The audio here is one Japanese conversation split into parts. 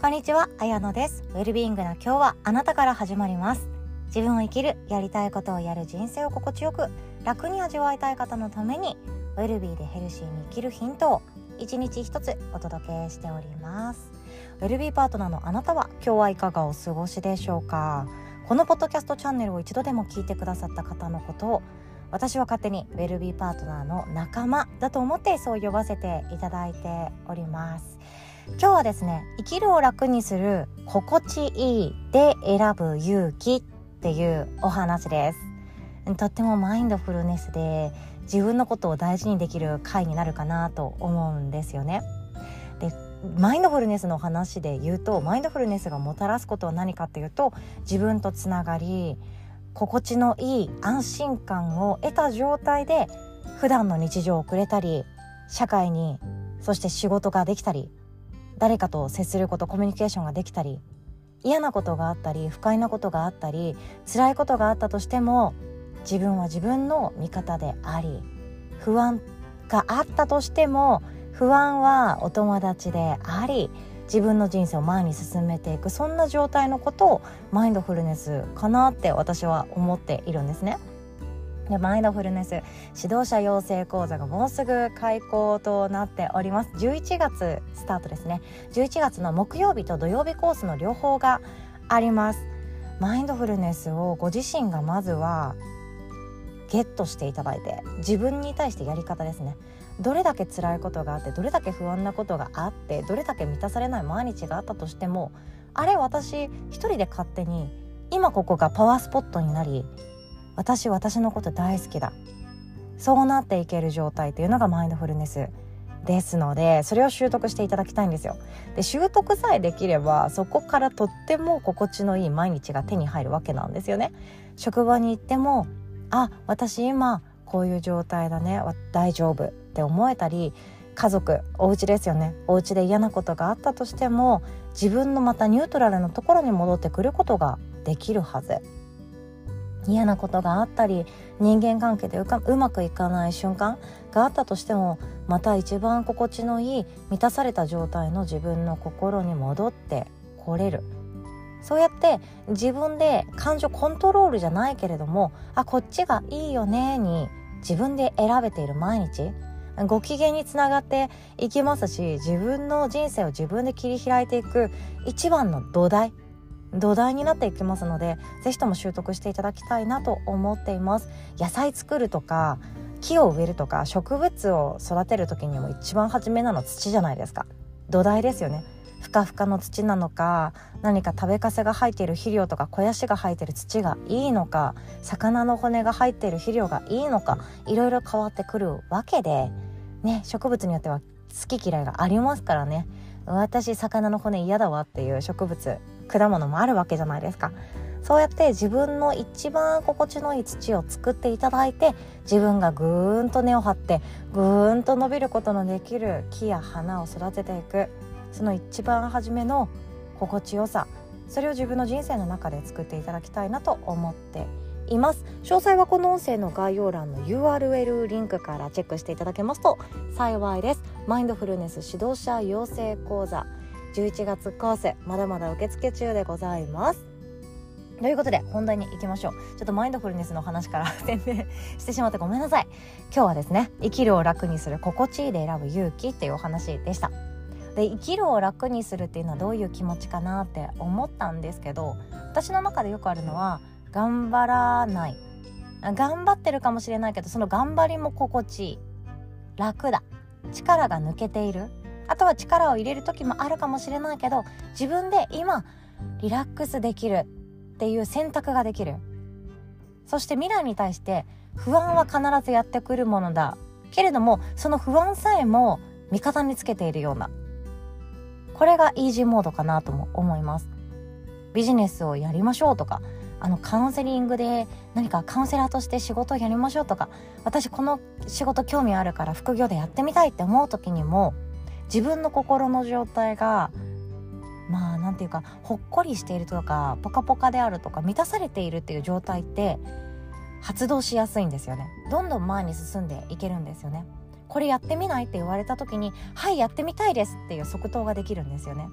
こんにちは、あやのです。ウェルビーイングな今日はあなたから始まります。自分を生きる、やりたいことをやる人生を心地よく、楽に味わいたい方のために、ウェルビーでヘルシーに生きるヒントを一日一つお届けしております。ウェルビーパートナーのあなたは今日はいかがお過ごしでしょうか？このポッドキャストチャンネルを一度でも聞いてくださった方のことを私は勝手にウェルビーパートナーの仲間だと思ってそう呼ばせていただいております今日はですね生きるを楽にする心地いいで選ぶ勇気っていうお話です。とってもマインドフルネスで自分のことを大事にできる回になるかなと思うんですよね。でマインドフルネスの話で言うとマインドフルネスがもたらすことは何かっていうと自分とつながり心地のいい安心感を得た状態で普段の日常を送れたり社会にそして仕事ができたり誰かと接することコミュニケーションができたり嫌なことがあったり不快なことがあったり辛いことがあったとしても自分は自分の味方であり不安があったとしても不安はお友達であり自分の人生を前に進めていくそんな状態のことをマインドフルネスかなって私は思っているんですね。でマインドフルネス指導者養成講座がもうすぐ開講となっております。11月スタートですね。11月の木曜日と土曜日コースの両方があります。マインドフルネスをご自身がまずはゲットしていただいて自分に対してやり方ですね。どれだけ辛いことがあってどれだけ不安なことがあってどれだけ満たされない毎日があったとしてもあれ私一人で勝手に今ここがパワースポットになり私私のこと大好きだ。そうなっていける状態というのがマインドフルネスですのでそれを習得していただきたいんですよ。で習得さえできればそこからとっても心地のいい毎日が手に入るわけなんですよね。職場に行ってもあ私今こういう状態だね大丈夫って思えたり家族お家ですよね。お家で嫌なことがあったとしても自分のまたニュートラルのところに戻ってくることができるはず。嫌なことがあったり人間関係でうまくいかない瞬間があったとしてもまた一番心地のいい満たされた状態の自分の心に戻ってこれる。そうやって自分で感情コントロールじゃないけれどもあこっちがいいよねに自分で選べている毎日ご機嫌につながっていきますし自分の人生を自分で切り開いていく一番の土台土台になっていきますので是非とも習得していただきたいなと思っています。野菜作るとか木を植えるとか植物を育てる時にも一番初めなの土じゃないですか。土台ですよね。ふかふかの土なのか何か食べかせが入っている肥料とか肥やしが入っている土がいいのか魚の骨が入っている肥料がいいのかいろいろ変わってくるわけでね植物によっては好き嫌いがありますからね。私魚の骨嫌だわっていう植物果物もあるわけじゃないですか。そうやって自分の一番心地のいい土を作っていただいて自分がぐーんと根を張ってぐーんと伸びることのできる木や花を育てていく。その一番初めの心地よさ。それを自分の人生の中で作っていただきたいなと思っています。詳細はこの音声の概要欄の URL リンクからチェックしていただけますと幸いです。マインドフルネス指導者養成講座。11月コースまだまだ受付中でございます。ということで本題に行きましょう。ちょっとマインドフルネスの話から宣伝してしまってごめんなさい。今日はですね生きるを楽にする心地いいで選ぶ勇気っていうお話でした。で生きるを楽にするっていうのはどういう気持ちかなって思ったんですけど私の中でよくあるのは頑張らない。頑張ってるかもしれないけどその頑張りも心地いい。楽だ。力が抜けている。あとは力を入れる時もあるかもしれないけど自分で今リラックスできるっていう選択ができる。そして未来に対して不安は必ずやってくるものだ。けれどもその不安さえも味方につけているような。これがイージーモードかなとも思います。ビジネスをやりましょうとかあのカウンセリングで何かカウンセラーとして仕事をやりましょうとか私この仕事興味あるから副業でやってみたいって思う時にも自分の心の状態がまあなんていうかほっこりしているとかポカポカであるとか満たされているっていう状態って発動しやすいんですよね。どんどん前に進んでいけるんですよね。これやってみないって言われた時にはいやってみたいですっていう即答ができるんですよね。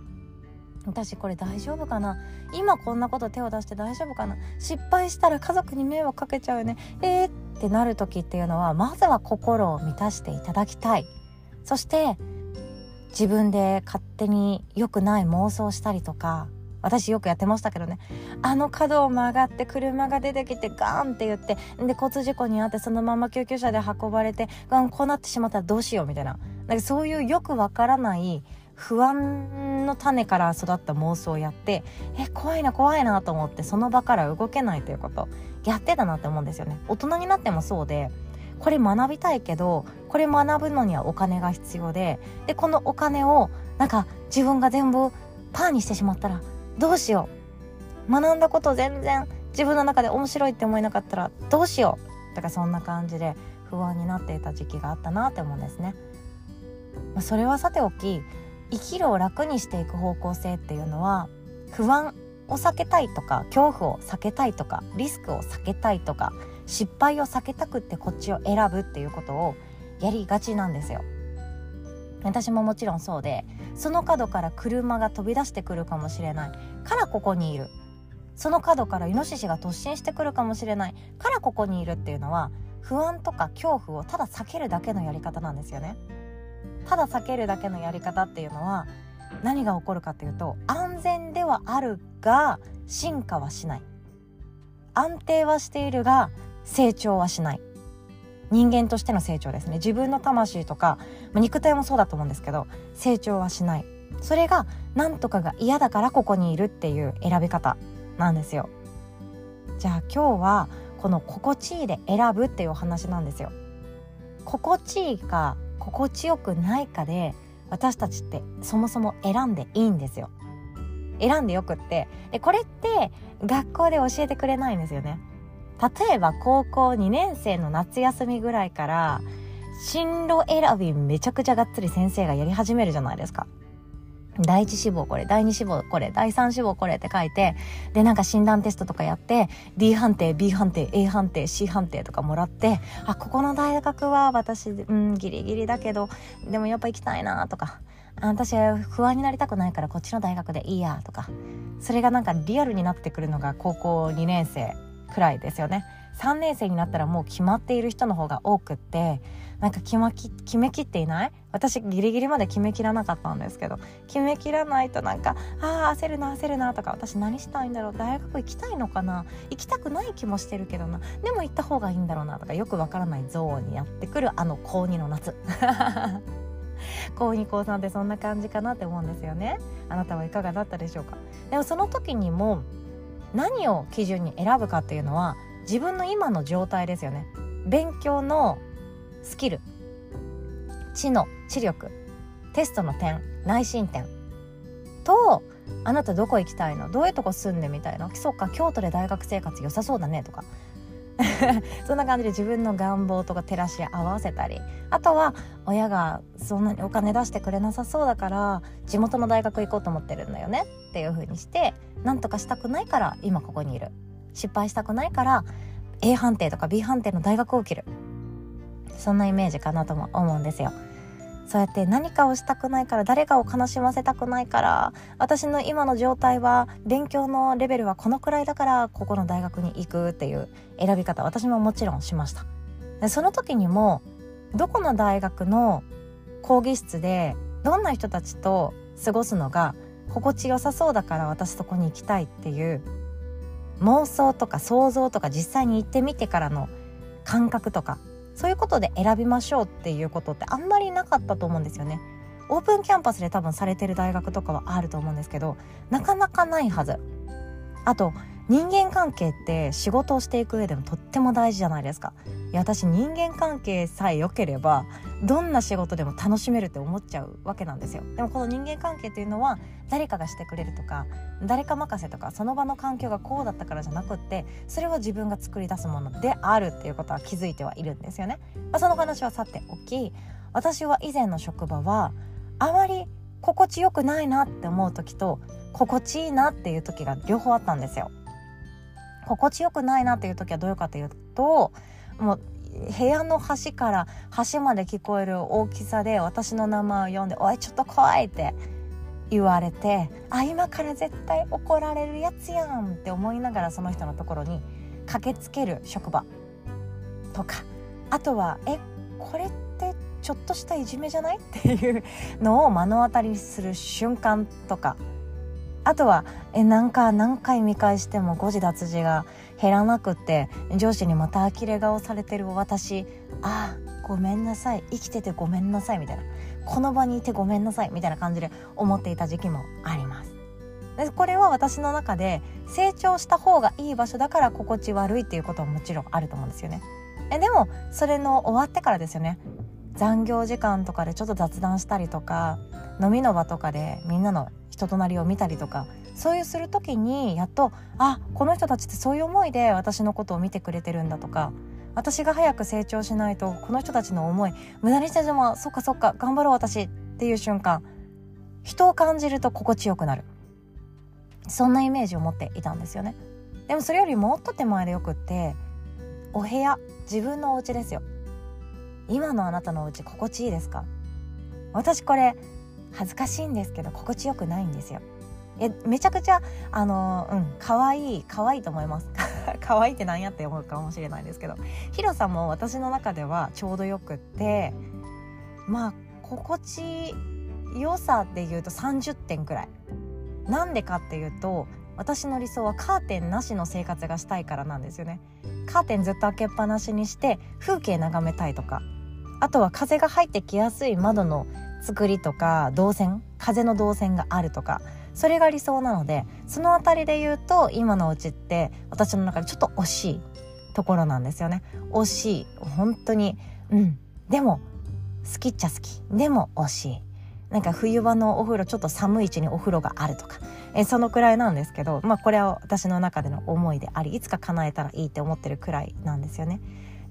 私これ大丈夫かな？今こんなこと手を出して大丈夫かな？失敗したら家族に迷惑かけちゃうよね。えー、ってなる時っていうのはまずは心を満たしていただきたい。そして自分で勝手に良くない妄想したりとか私よくやってましたけどね。あの角を曲がって車が出てきてガーンって言ってで交通事故に遭ってそのまま救急車で運ばれてガンこうなってしまったらどうしようみたいな。なんかそういうよくわからない不安の種から育った妄想をやってえ怖いな怖いなと思ってその場から動けないということやってたなって思うんですよね。大人になってもそうでこれ学びたいけどこれ学ぶのにはお金が必要ででこのお金をなんか自分が全部パーにしてしまったらどうしよう学んだこと全然自分の中で面白いって思えなかったらどうしようだからそんな感じで不安になっていた時期があったなって思うんですね。まあ、それはさておき生きるを楽にしていく方向性っていうのは不安を避けたいとか恐怖を避けたいとかリスクを避けたいとか失敗を避けたくってこっちを選ぶっていうことをやりがちなんですよ。私ももちろんそうでその角から車が飛び出してくるかもしれないからここにいるその角からイノシシが突進してくるかもしれないからここにいるっていうのは不安とか恐怖をただ避けるだけのやり方なんですよね。ただ避けるだけのやり方っていうのは何が起こるかっていうと安全ではあるが進化はしない安定はしているが成長はしない。人間としての成長ですね。自分の魂とか、肉体もそうだと思うんですけど成長はしない。それが何とかが嫌だからここにいるっていう選び方なんですよ。じゃあ今日はこの心地いいで選ぶっていうお話なんですよ。心地いいか心地よくないかで私たちってそもそも選んでいいんですよ。選んでよくって。でこれって学校で教えてくれないんですよね。例えば高校2年生の夏休みぐらいから進路選びめちゃくちゃがっつり先生がやり始めるじゃないですか。第一志望これ、第二志望これ、第三志望これって書いて、で、なんか診断テストとかやって、D 判定、B 判定、A 判定、C 判定とかもらって、あ、ここの大学は私、うん、ギリギリだけど、でもやっぱ行きたいなとか、私不安になりたくないからこっちの大学でいいやとか、それがなんかリアルになってくるのが高校2年生。くらいですよね。3年生になったらもう決まっている人の方が多くってなんか決,、ま、き決めきっていない？私ギリギリまで決めきらなかったんですけど決めきらないとなんかああ焦るな焦るなとか私何したいんだろう？大学行きたいのかな？行きたくない気もしてるけどな。でも行った方がいいんだろうなとかよくわからないゾーンにやってくるあの高2の夏。高2高3ってそんな感じかなって思うんですよね。あなたはいかがだったでしょうか？でもその時にも何を基準に選ぶかっていうのは自分の今の状態ですよね。勉強のスキル。知の知力。テストの点。内申点。とあなたどこ行きたいの？どういうとこ住んでみたいの？そっか京都で大学生活良さそうだねとか。そんな感じで自分の願望とか照らし合わせたり。あとは親がそんなにお金出してくれなさそうだから地元の大学行こうと思ってるんだよねっていう風にして何とかしたくないから今ここにいる。失敗したくないから A 判定とか B 判定の大学を受ける。そんなイメージかなとも思うんですよ。そうやって何かをしたくないから誰かを悲しませたくないから私の今の状態は勉強のレベルはこのくらいだからここの大学に行くっていう選び方私ももちろんしました。でその時にもどこの大学の講義室でどんな人たちと過ごすのが心地よさそうだから私そこに行きたいっていう妄想とか想像とか実際に行ってみてからの感覚とかそういうことで選びましょうっていうことってあんまりなかったと思うんですよね。オープンキャンパスで多分されてる大学とかはあると思うんですけどなかなかないはず。あと人間関係って仕事をしていく上でもとっても大事じゃないですか。いや私人間関係さえ良ければどんな仕事でも楽しめるって思っちゃうわけなんですよ。でもこの人間関係っていうのは誰かがしてくれるとか誰か任せとかその場の環境がこうだったからじゃなくってそれは自分が作り出すものであるっていうことは気づいてはいるんですよね。まあ、その話はさておき私は以前の職場はあまり心地よくないなって思う時と心地いいなっていう時が両方あったんですよ。心地よくないなっていう時はどういうかというともう部屋の端から端まで聞こえる大きさで私の名前を呼んで「おいちょっと怖い」って言われてあ今から絶対怒られるやつやんって思いながらその人のところに駆けつける職場とかあとはえこれってちょっとしたいじめじゃない？っていうのを目の当たりする瞬間とかあとはえなんか何回見返しても誤字脱字が減らなくって上司にまた呆れ顔されてる私あごめんなさい生きててごめんなさいみたいな。この場にいてごめんなさいみたいな感じで思っていた時期もあります。でこれは私の中で成長した方がいい場所だから心地悪いっていうことはもちろんあると思うんですよね。えでもそれの終わってからですよね。残業時間とかでちょっと雑談したりとか飲みの場とかでみんなの人となりを見たりとかそういうする時にやっとあこの人たちってそういう思いで私のことを見てくれてるんだとか私が早く成長しないとこの人たちの思い無駄にしてでもそっかそっか頑張ろう私っていう瞬間人を感じると心地よくなる。そんなイメージを持っていたんですよね。でもそれよりもっと手前でよくってお部屋自分のお家ですよ。今のあなたのお家心地いいですか？私これ恥ずかしいんですけど心地よくないんですよ。えめちゃくちゃあのうん可愛い可愛いと思います。可愛いって何やって思うかもしれないですけど。広さも私の中ではちょうどよくってまあ心地良さで言うと30点くらい。なんでかっていうと私の理想はカーテンなしの生活がしたいからなんですよね。カーテンずっと開けっぱなしにして風景眺めたいとか。あとは風が入ってきやすい窓の作りとか動線風の動線があるとかそれが理想なのでその辺りで言うと今のうちって私の中でちょっと惜しいところなんですよね。惜しい。本当にうん。でも好きっちゃ好き。でも惜しい。なんか冬場のお風呂ちょっと寒い位置にお風呂があるとか。えそのくらいなんですけどまあこれは私の中での思いでありいつか叶えたらいいって思ってるくらいなんですよね。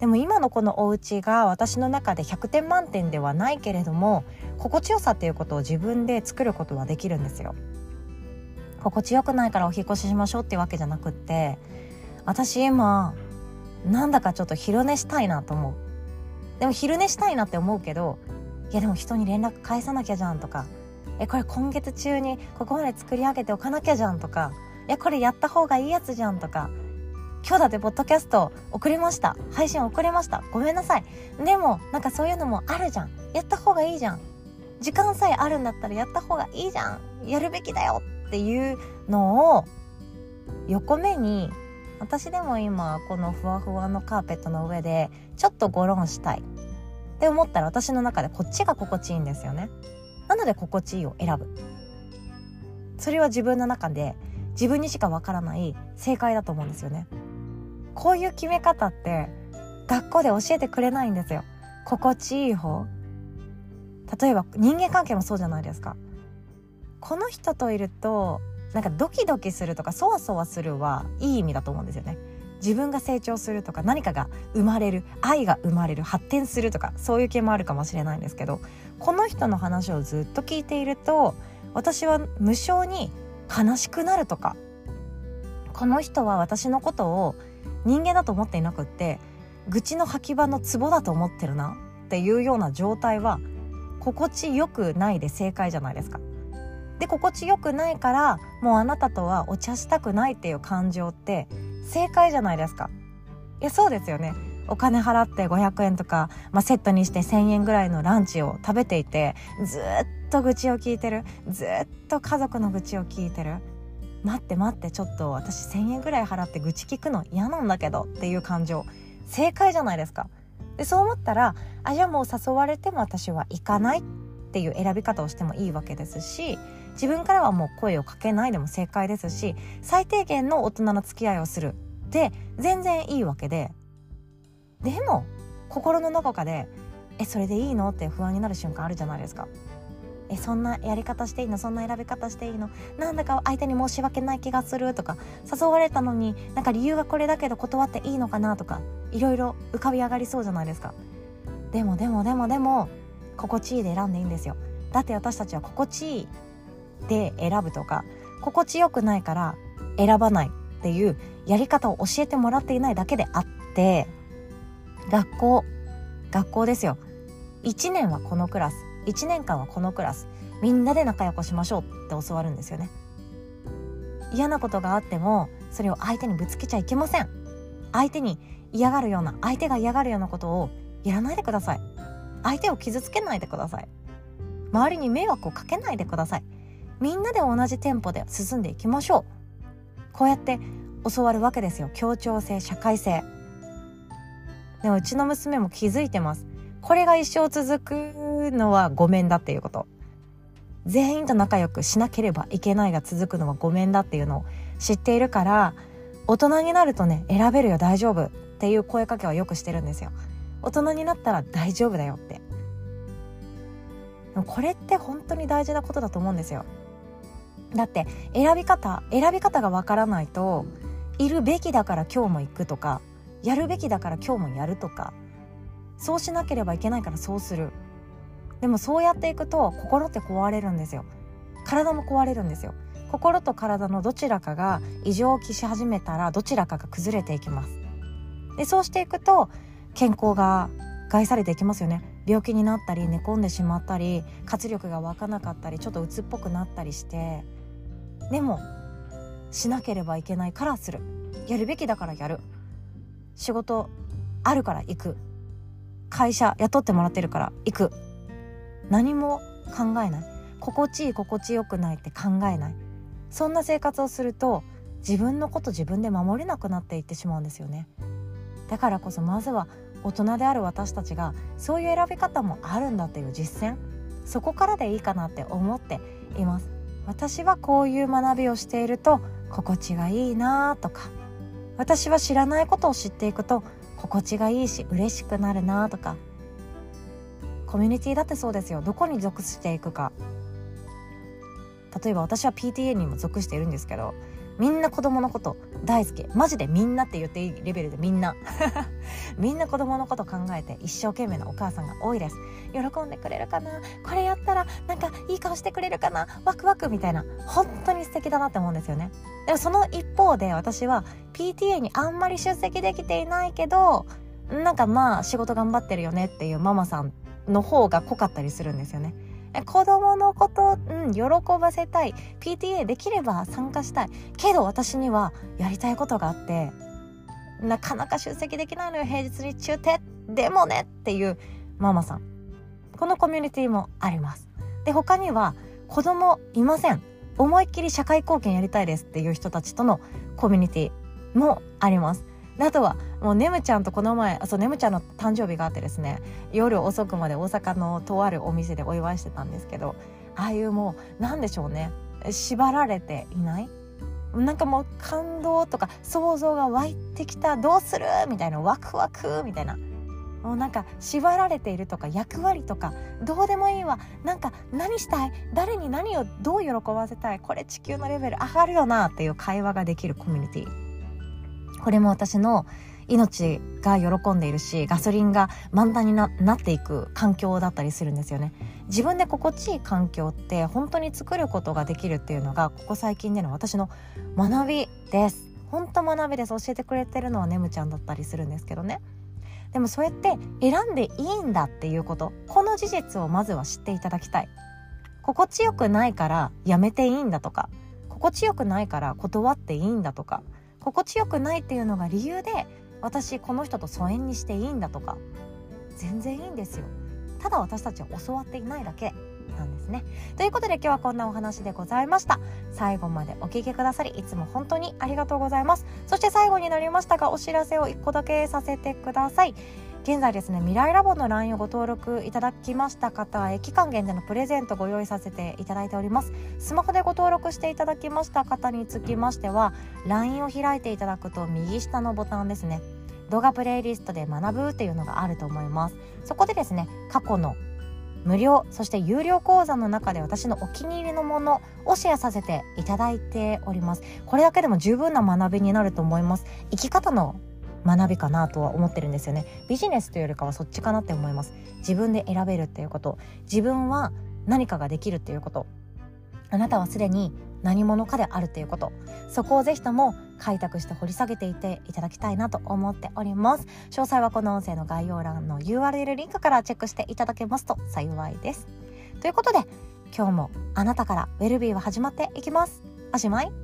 でも今のこのお家が私の中で100点満点ではないけれども心地よさっていうことを自分で作ることはできるんですよ。心地よくないからお引越ししましょうってわけじゃなくって私今なんだかちょっと昼寝したいなと思う。でも昼寝したいなって思うけどいやでも人に連絡返さなきゃじゃんとかえこれ今月中にここまで作り上げておかなきゃじゃんとかいやこれやった方がいいやつじゃんとか今日だってポッドキャスト遅れました。配信遅れました。ごめんなさい。でもなんかそういうのもあるじゃん。やった方がいいじゃん。時間さえあるんだったらやった方がいいじゃん。やるべきだよっていうのを横目に私でも今このふわふわのカーペットの上でちょっとゴロンしたい。って思ったら私の中でこっちが心地いいんですよね。なので心地いいを選ぶ。それは自分の中で自分にしかわからない正解だと思うんですよね。こういう決め方って学校で教えてくれないんですよ。心地いい方。例えば人間関係もそうじゃないですか。この人といるとなんかドキドキするとかそわそわするはいい意味だと思うんですよね。自分が成長するとか何かが生まれる愛が生まれる発展するとかそういう系もあるかもしれないんですけどこの人の話をずっと聞いていると私は無性に悲しくなるとかこの人は私のことを人間だと思っていなくって愚痴の吐き場のツボだと思ってるなっていうような状態は心地よくないで正解じゃないですか。で心地よくないからもうあなたとはお茶したくないっていう感情って正解じゃないですかいやそうですよねお金払って500円とか、まあ、セットにして1,000円ぐらいのランチを食べていてずっと愚痴を聞いてるずっと家族の愚痴を聞いてる待って待ってちょっと私1,000円ぐらい払って愚痴聞くの嫌なんだけどっていう感情正解じゃないですかでそう思ったらあじゃあもう誘われても私は行かないっていう選び方をしてもいいわけですし自分からはもう声をかけないでも正解ですし最低限の大人の付き合いをするで全然いいわけででも心の中かで「えそれでいいの?」って不安になる瞬間あるじゃないですか。えそんなやり方していいの？そんな選び方していいの？なんだか相手に申し訳ない気がするとか誘われたのになんか理由がこれだけど断っていいのかなとかいろいろ浮かび上がりそうじゃないですか。でもでもでもでも心地いいで選んでいいんですよ。だって私たちは心地いいで選ぶとか心地よくないから選ばないっていうやり方を教えてもらっていないだけであって学校学校ですよ。1年はこのクラス。1年間はこのクラスみんなで仲良くしましょうって教わるんですよね。嫌なことがあってもそれを相手にぶつけちゃいけません。相手に嫌がるような相手が嫌がるようなことをやらないでください。相手を傷つけないでください。周りに迷惑をかけないでください。みんなで同じテンポで進んでいきましょう。こうやって教わるわけですよ。協調性社会性。でもうちの娘も気づいてます。これが一生続くのはごめんだっていうこと。全員と仲良くしなければいけないが続くのはごめんだっていうのを知っているから大人になるとね選べるよ大丈夫っていう声かけはよくしてるんですよ。大人になったら大丈夫だよって。これって本当に大事なことだと思うんですよ。だって選び方選び方がわからないといるべきだから今日も行くとかやるべきだから今日もやるとかそうしなければいけないからそうする。でもそうやっていくと心って壊れるんですよ。体も壊れるんですよ。心と体のどちらかが異常を期し始めたらどちらかが崩れていきます。でそうしていくと健康が害されていきますよね。病気になったり寝込んでしまったり活力が湧かなかったりちょっと鬱っぽくなったりして。でもしなければいけないからする。やるべきだからやる。仕事あるから行く。会社雇ってもらってるから行く。何も考えない。心地いい心地よくないって考えない。そんな生活をすると自分のこと自分で守れなくなっていってしまうんですよね。だからこそまずは大人である私たちがそういう選び方もあるんだっていう実践。そこからでいいかなって思っています。私はこういう学びをしていると心地がいいなとか私は知らないことを知っていくと心地がいいし嬉しくなるなとか。コミュニティだってそうですよ。どこに属していくか。例えば私は PTA にも属しているんですけどみんな子供のこと大好き。マジでみんなって言っていいレベルでみんな。みんな子供のこと考えて一生懸命なお母さんが多いです。喜んでくれるかな？これやったらなんかいい顔してくれるかな？ワクワクみたいな。本当に素敵だなって思うんですよね。でもその一方で私は PTA にあんまり出席できていないけどなんかまあ仕事頑張ってるよねっていうママさんの方が濃かったりするんですよね。子供のこと、うん、喜ばせたい。PTA できれば参加したい。けど私にはやりたいことがあってなかなか出席できないのよ。平日に中停でもね。っていうママさん。このコミュニティもあります。で他には子供いません。思いっきり社会貢献やりたいです。っていう人たちとのコミュニティもあります。あとはもうねむちゃんとこの前そうねむちゃんの誕生日があってですね夜遅くまで大阪のとあるお店でお祝いしてたんですけどああいうもう何でしょうね縛られていない？なんかもう感動とか想像が湧いてきたどうする？みたいなワクワクみたいな。もうなんか縛られているとか役割とかどうでもいいわ。なんか何したい？誰に何をどう喜ばせたい？これ地球のレベル上がるよなっていう会話ができるコミュニティ。これも私の命が喜んでいるしガソリンが満タンになっていく環境だったりするんですよね。自分で心地いい環境って本当に作ることができるっていうのがここ最近での私の学びです。本当学びです。教えてくれてるのはねむちゃんだったりするんですけどね。でもそうやって選んでいいんだっていうことこの事実をまずは知っていただきたい。心地よくないからやめていいんだとか心地よくないから断っていいんだとか心地よくないっていうのが理由で私この人と疎遠にしていいんだとか全然いいんですよ。ただ私たちは教わっていないだけなんですね。ということで今日はこんなお話でございました。最後までお聴きくださりいつも本当にありがとうございます。そして最後になりましたがお知らせを1個だけさせてください。現在ですね未来ラボの LINE をご登録いただきました方へ期間限定のプレゼントご用意させていただいております。スマホでご登録していただきました方につきましては LINE を開いていただくと右下のボタンですね。動画プレイリストで学ぶっていうのがあると思います。そこでですね過去の無料そして有料講座の中で私のお気に入りのものをシェアさせていただいております。これだけでも十分な学びになると思います。生き方の学びかなとは思ってるんですよね。ビジネスというよりかはそっちかなって思います。自分で選べるっていうこと。自分は何かができるっていうこと。あなたはすでに何者かであるっていうこと。そこをぜひとも開拓して掘り下げていていただきたいなと思っております。詳細はこの音声の概要欄の URL リンクからチェックしていただけますと幸いです。ということで今日もあなたからウェルビーは始まっていきます。おしまい。